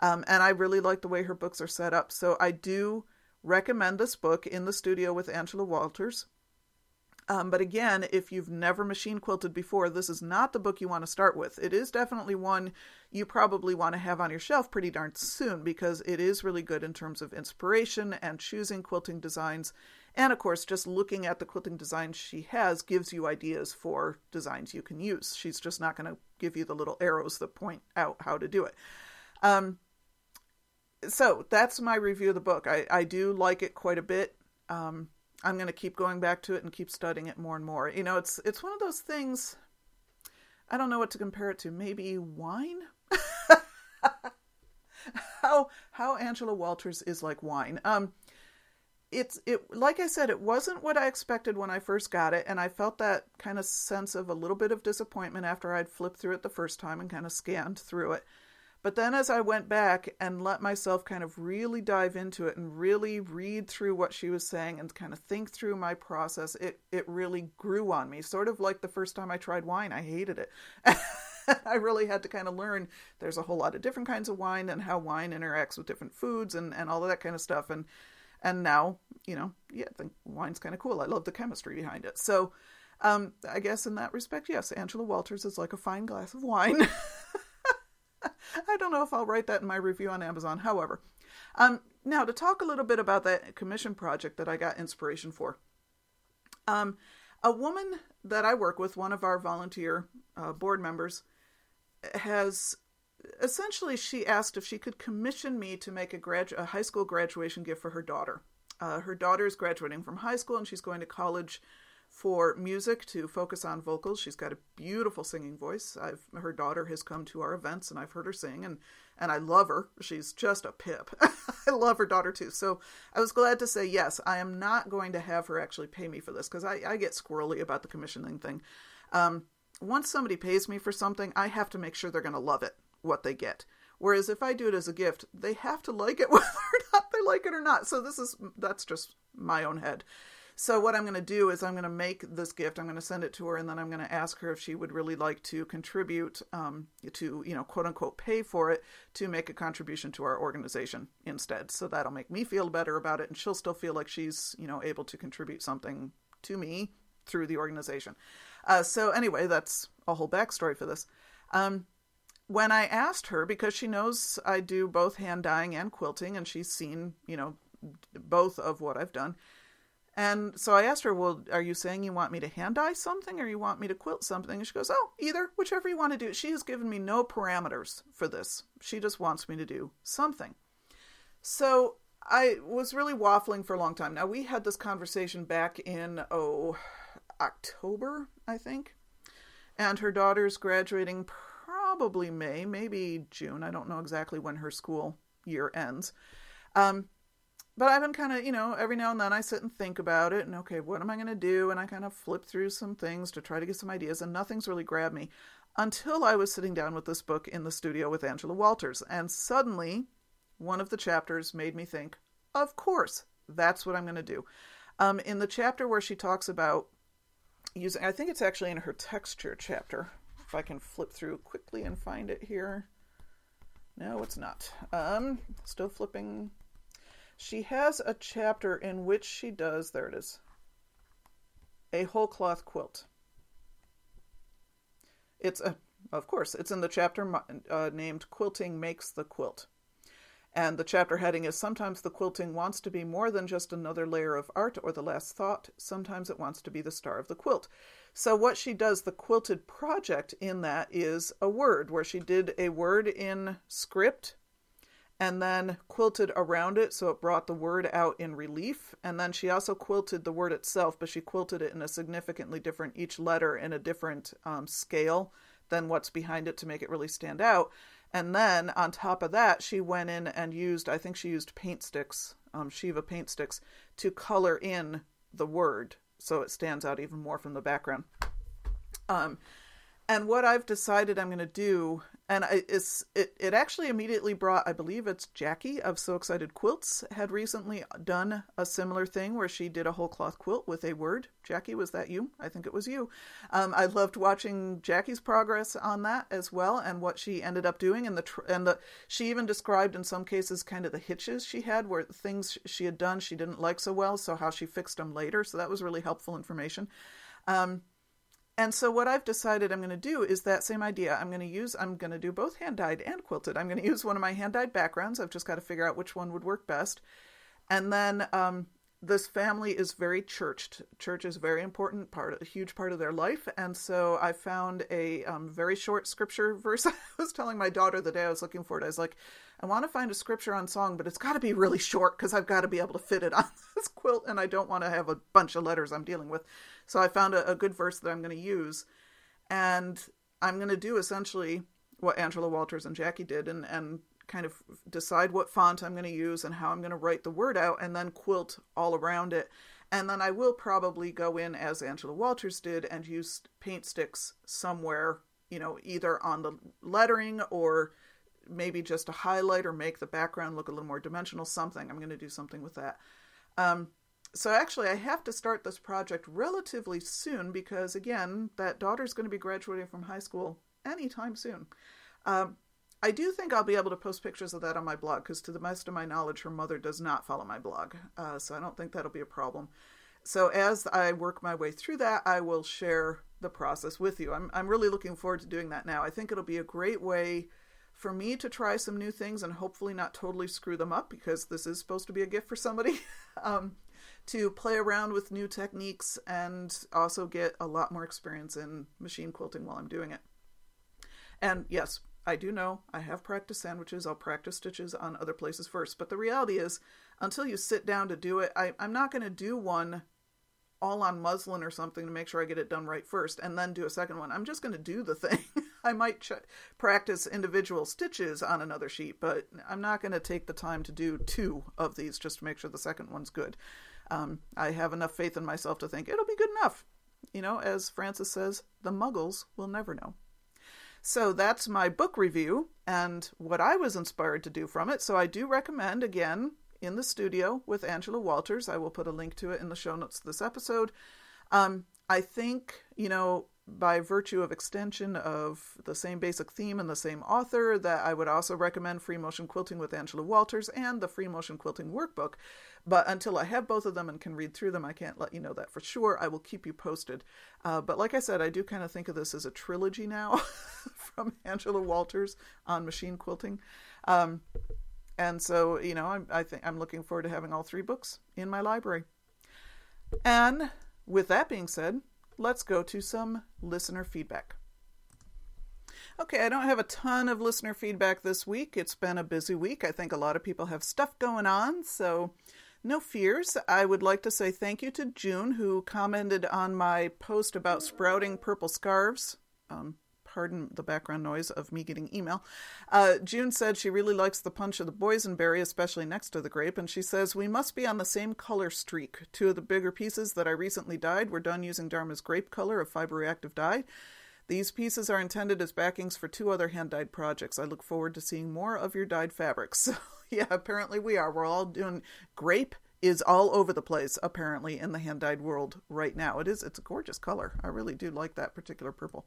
Um, and I really like the way her books are set up. So I do recommend this book in the studio with Angela Walters. Um, but again, if you've never machine quilted before, this is not the book you want to start with. It is definitely one you probably want to have on your shelf pretty darn soon because it is really good in terms of inspiration and choosing quilting designs. And of course, just looking at the quilting designs she has gives you ideas for designs you can use. She's just not going to give you the little arrows that point out how to do it. Um, so that's my review of the book. I, I do like it quite a bit. Um, I'm going to keep going back to it and keep studying it more and more. You know, it's it's one of those things. I don't know what to compare it to. Maybe wine. (laughs) how how Angela Walters is like wine. Um, it's it like I said, it wasn't what I expected when I first got it, and I felt that kind of sense of a little bit of disappointment after I'd flipped through it the first time and kind of scanned through it. But then as I went back and let myself kind of really dive into it and really read through what she was saying and kind of think through my process, it, it really grew on me. Sort of like the first time I tried wine, I hated it. (laughs) I really had to kind of learn there's a whole lot of different kinds of wine and how wine interacts with different foods and, and all of that kind of stuff. And and now, you know, yeah, think wine's kind of cool. I love the chemistry behind it. So um, I guess in that respect, yes, Angela Walters is like a fine glass of wine. (laughs) I don't know if I'll write that in my review on Amazon. However, um, now to talk a little bit about that commission project that I got inspiration for. Um, a woman that I work with, one of our volunteer uh, board members, has essentially she asked if she could commission me to make a, grad- a high school graduation gift for her daughter. Uh, her daughter is graduating from high school and she's going to college for music to focus on vocals. She's got a beautiful singing voice. I've her daughter has come to our events and I've heard her sing and and I love her. She's just a pip. (laughs) I love her daughter too. So I was glad to say yes. I am not going to have her actually pay me for this because I, I get squirrely about the commissioning thing. Um, once somebody pays me for something, I have to make sure they're going to love it, what they get. Whereas if I do it as a gift, they have to like it (laughs) whether or not they like it or not. So this is that's just my own head. So what I'm going to do is I'm going to make this gift. I'm going to send it to her, and then I'm going to ask her if she would really like to contribute um, to, you know, quote unquote, pay for it to make a contribution to our organization instead. So that'll make me feel better about it, and she'll still feel like she's, you know, able to contribute something to me through the organization. Uh, so anyway, that's a whole backstory for this. Um, when I asked her, because she knows I do both hand dyeing and quilting, and she's seen, you know, both of what I've done and so I asked her, Well, are you saying you want me to hand dye something or you want me to quilt something? And she goes, Oh, either, whichever you want to do. She has given me no parameters for this. She just wants me to do something. So I was really waffling for a long time. Now, we had this conversation back in, oh, October, I think. And her daughter's graduating probably May, maybe June. I don't know exactly when her school year ends. Um, but I've been kind of, you know, every now and then I sit and think about it and okay, what am I going to do? And I kind of flip through some things to try to get some ideas, and nothing's really grabbed me until I was sitting down with this book in the studio with Angela Walters. And suddenly, one of the chapters made me think, of course, that's what I'm going to do. Um, in the chapter where she talks about using, I think it's actually in her texture chapter. If I can flip through quickly and find it here. No, it's not. Um, still flipping she has a chapter in which she does, there it is, a whole cloth quilt. It's a, of course, it's in the chapter uh, named Quilting Makes the Quilt. And the chapter heading is Sometimes the quilting wants to be more than just another layer of art or the last thought. Sometimes it wants to be the star of the quilt. So, what she does, the quilted project in that is a word, where she did a word in script and then quilted around it so it brought the word out in relief. And then she also quilted the word itself, but she quilted it in a significantly different, each letter in a different um, scale than what's behind it to make it really stand out. And then on top of that, she went in and used, I think she used paint sticks, um, Shiva paint sticks, to color in the word so it stands out even more from the background. Um, and what I've decided I'm going to do and it's it, it actually immediately brought i believe it's jackie of so excited quilts had recently done a similar thing where she did a whole cloth quilt with a word. Jackie was that you? I think it was you. Um, i loved watching jackie's progress on that as well and what she ended up doing and the and the she even described in some cases kind of the hitches she had where things she had done she didn't like so well so how she fixed them later. So that was really helpful information. Um, and so what I've decided I'm going to do is that same idea. I'm going to use I'm going to do both hand dyed and quilted. I'm going (laughs) to use one of my hand dyed backgrounds. I've just got to figure out which one would work best. And then um, this family is very churched. Church is a very important part, a huge part of their life. And so I found a um, very short scripture verse. (laughs) I was telling my daughter the day I was looking for it. I was like, I want to find a scripture on song, but it's got to be really short because I've got to be able to fit it on (laughs) this quilt, and I don't want to have a bunch of letters I'm dealing with. So I found a, a good verse that I'm going to use, and I'm going to do essentially what Angela Walters and Jackie did, and and kind of decide what font I'm going to use and how I'm going to write the word out, and then quilt all around it. And then I will probably go in as Angela Walters did and use paint sticks somewhere, you know, either on the lettering or maybe just a highlight or make the background look a little more dimensional, something. I'm going to do something with that. Um, so actually, I have to start this project relatively soon because, again, that daughter's going to be graduating from high school anytime soon. Um, I do think I'll be able to post pictures of that on my blog because, to the best of my knowledge, her mother does not follow my blog. Uh, so I don't think that'll be a problem. So as I work my way through that, I will share the process with you. I'm, I'm really looking forward to doing that now. I think it'll be a great way for me to try some new things and hopefully not totally screw them up because this is supposed to be a gift for somebody. (laughs) um, to play around with new techniques and also get a lot more experience in machine quilting while I'm doing it. And yes, I do know I have practiced sandwiches. I'll practice stitches on other places first. But the reality is, until you sit down to do it, I, I'm not going to do one all on muslin or something to make sure I get it done right first and then do a second one. I'm just going to do the thing. (laughs) I might ch- practice individual stitches on another sheet, but I'm not going to take the time to do two of these just to make sure the second one's good. Um, I have enough faith in myself to think it'll be good enough. You know, as Francis says, the muggles will never know. So that's my book review and what I was inspired to do from it. So I do recommend, again, in the studio with Angela Walters. I will put a link to it in the show notes of this episode. Um, I think, you know, by virtue of extension of the same basic theme and the same author, that I would also recommend Free Motion Quilting with Angela Walters and the Free Motion Quilting Workbook. But until I have both of them and can read through them, I can't let you know that for sure. I will keep you posted. Uh, but like I said, I do kind of think of this as a trilogy now (laughs) from Angela Walters on machine quilting. Um, and so, you know, I'm, I think I'm looking forward to having all three books in my library. And with that being said, let's go to some listener feedback. Okay, I don't have a ton of listener feedback this week. It's been a busy week. I think a lot of people have stuff going on, so no fears. I would like to say thank you to June, who commented on my post about sprouting purple scarves. Um, pardon the background noise of me getting email. Uh, June said she really likes the punch of the boysenberry, especially next to the grape, and she says we must be on the same color streak. Two of the bigger pieces that I recently dyed were done using Dharma's grape color of fiber reactive dye. These pieces are intended as backings for two other hand dyed projects. I look forward to seeing more of your dyed fabrics. (laughs) (laughs) Yeah, apparently we are. We're all doing grape is all over the place apparently in the hand dyed world right now. It is it's a gorgeous color. I really do like that particular purple.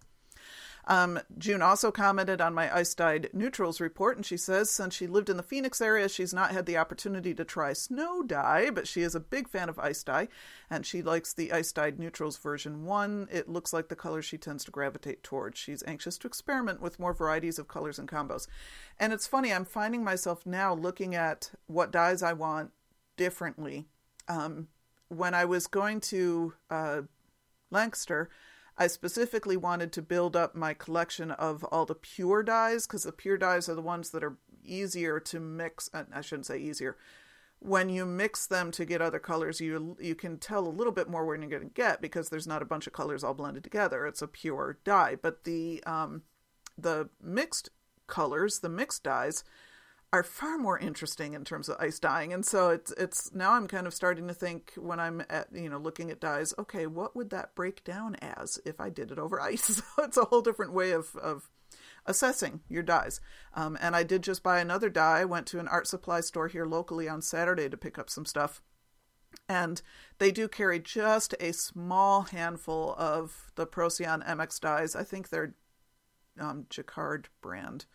Um, June also commented on my ice dyed neutrals report, and she says since she lived in the Phoenix area, she's not had the opportunity to try snow dye, but she is a big fan of ice dye, and she likes the ice dyed neutrals version 1. It looks like the color she tends to gravitate towards. She's anxious to experiment with more varieties of colors and combos. And it's funny, I'm finding myself now looking at what dyes I want differently. Um, when I was going to uh, Lancaster, I specifically wanted to build up my collection of all the pure dyes because the pure dyes are the ones that are easier to mix. Uh, I shouldn't say easier. When you mix them to get other colors, you you can tell a little bit more when you're going to get because there's not a bunch of colors all blended together. It's a pure dye. But the um, the mixed colors, the mixed dyes, are far more interesting in terms of ice dyeing. And so it's it's now I'm kind of starting to think when I'm at you know looking at dyes, okay, what would that break down as if I did it over (laughs) ice? so it's a whole different way of of assessing your dyes. Um, and I did just buy another dye. I went to an art supply store here locally on Saturday to pick up some stuff. And they do carry just a small handful of the Procyon MX dyes. I think they're um, Jacquard brand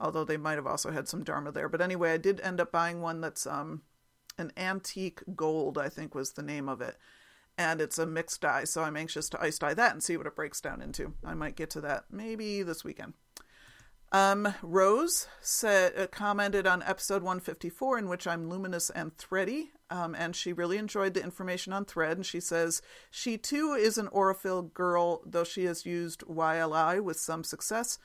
although they might have also had some Dharma there. But anyway, I did end up buying one that's um, an antique gold, I think was the name of it. And it's a mixed dye, so I'm anxious to ice dye that and see what it breaks down into. I might get to that maybe this weekend. Um, Rose said uh, commented on episode 154 in which I'm luminous and thready, um, and she really enjoyed the information on thread. And she says she too is an Aurifil girl, though she has used YLI with some success.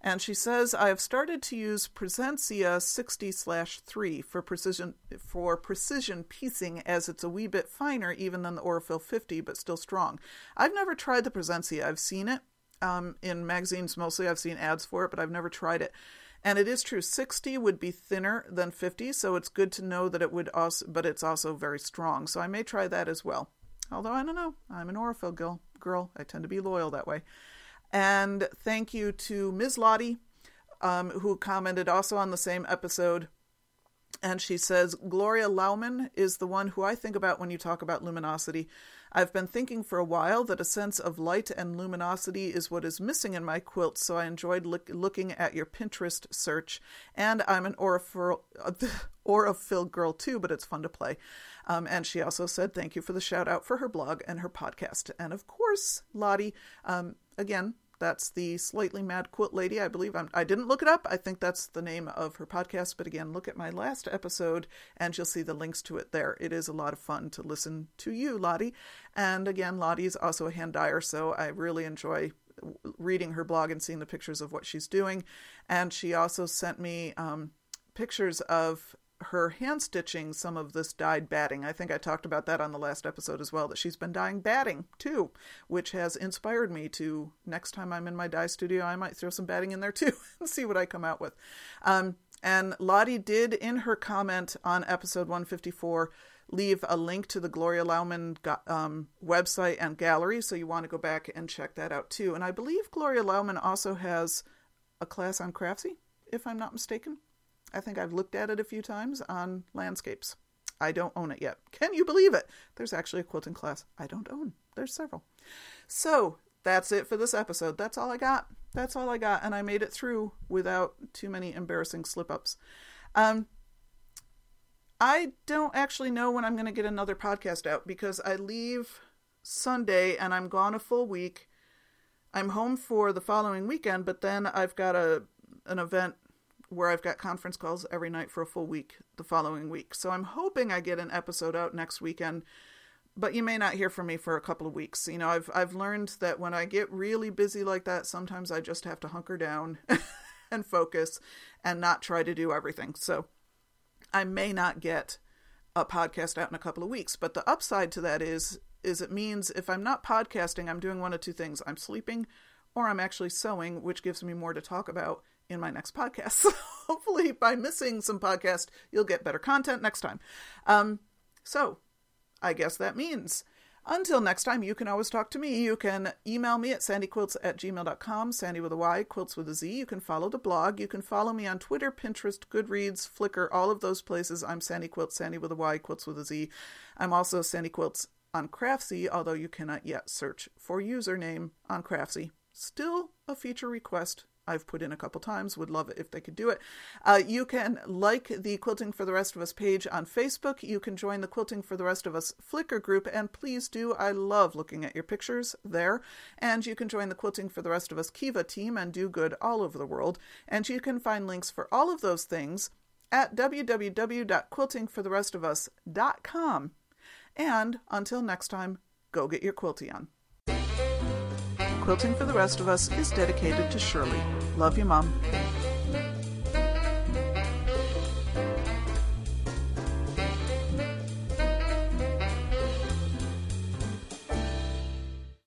And she says, I have started to use Presencia 60 3 for precision for precision piecing as it's a wee bit finer even than the Aurifil 50, but still strong. I've never tried the Presencia. I've seen it um, in magazines mostly. I've seen ads for it, but I've never tried it. And it is true, 60 would be thinner than 50, so it's good to know that it would also, but it's also very strong. So I may try that as well. Although I don't know, I'm an girl. Girl, I tend to be loyal that way. And thank you to Ms. Lottie, um, who commented also on the same episode. And she says, Gloria Loughman is the one who I think about when you talk about luminosity. I've been thinking for a while that a sense of light and luminosity is what is missing in my quilt, so I enjoyed look, looking at your Pinterest search. And I'm an Aurifil, Aurifil (laughs) girl too, but it's fun to play. Um, and she also said thank you for the shout out for her blog and her podcast. And of course, Lottie, um, again, that's the Slightly Mad Quilt Lady. I believe I'm, I didn't look it up. I think that's the name of her podcast. But again, look at my last episode and you'll see the links to it there. It is a lot of fun to listen to you, Lottie. And again, Lottie is also a hand dyer, so I really enjoy reading her blog and seeing the pictures of what she's doing. And she also sent me um, pictures of her hand stitching some of this dyed batting. I think I talked about that on the last episode as well, that she's been dyeing batting too, which has inspired me to next time I'm in my dye studio, I might throw some batting in there too (laughs) and see what I come out with. Um, And Lottie did, in her comment on episode 154, leave a link to the Gloria Loughman um, website and gallery, so you want to go back and check that out too. And I believe Gloria Loughman also has a class on Craftsy, if I'm not mistaken. I think I've looked at it a few times on landscapes. I don't own it yet. Can you believe it? There's actually a quilting class I don't own. There's several. So that's it for this episode. That's all I got. That's all I got. And I made it through without too many embarrassing slip ups. Um, I don't actually know when I'm going to get another podcast out because I leave Sunday and I'm gone a full week. I'm home for the following weekend, but then I've got a an event where I've got conference calls every night for a full week the following week. So I'm hoping I get an episode out next weekend, but you may not hear from me for a couple of weeks. You know, I've I've learned that when I get really busy like that, sometimes I just have to hunker down (laughs) and focus and not try to do everything. So I may not get a podcast out in a couple of weeks, but the upside to that is is it means if I'm not podcasting, I'm doing one of two things. I'm sleeping or I'm actually sewing, which gives me more to talk about in my next podcast. (laughs) So hopefully, by missing some podcast, you'll get better content next time. Um, so, I guess that means until next time, you can always talk to me. You can email me at sandyquilts at gmail.com, sandy with a Y, quilts with a Z. You can follow the blog. You can follow me on Twitter, Pinterest, Goodreads, Flickr, all of those places. I'm Sandy Quilts, Sandy with a Y, quilts with a Z. I'm also Sandy Quilts on Craftsy, although you cannot yet search for username on Craftsy. Still a feature request I've put in a couple times. Would love it if they could do it. Uh, you can like the Quilting for the Rest of Us page on Facebook. You can join the Quilting for the Rest of Us Flickr group, and please do. I love looking at your pictures there. And you can join the Quilting for the Rest of Us Kiva team and do good all over the world. And you can find links for all of those things at www.quiltingfortherestofus.com. And until next time, go get your quilty on. Quilting for the Rest of Us is dedicated to Shirley. Love you, Mom.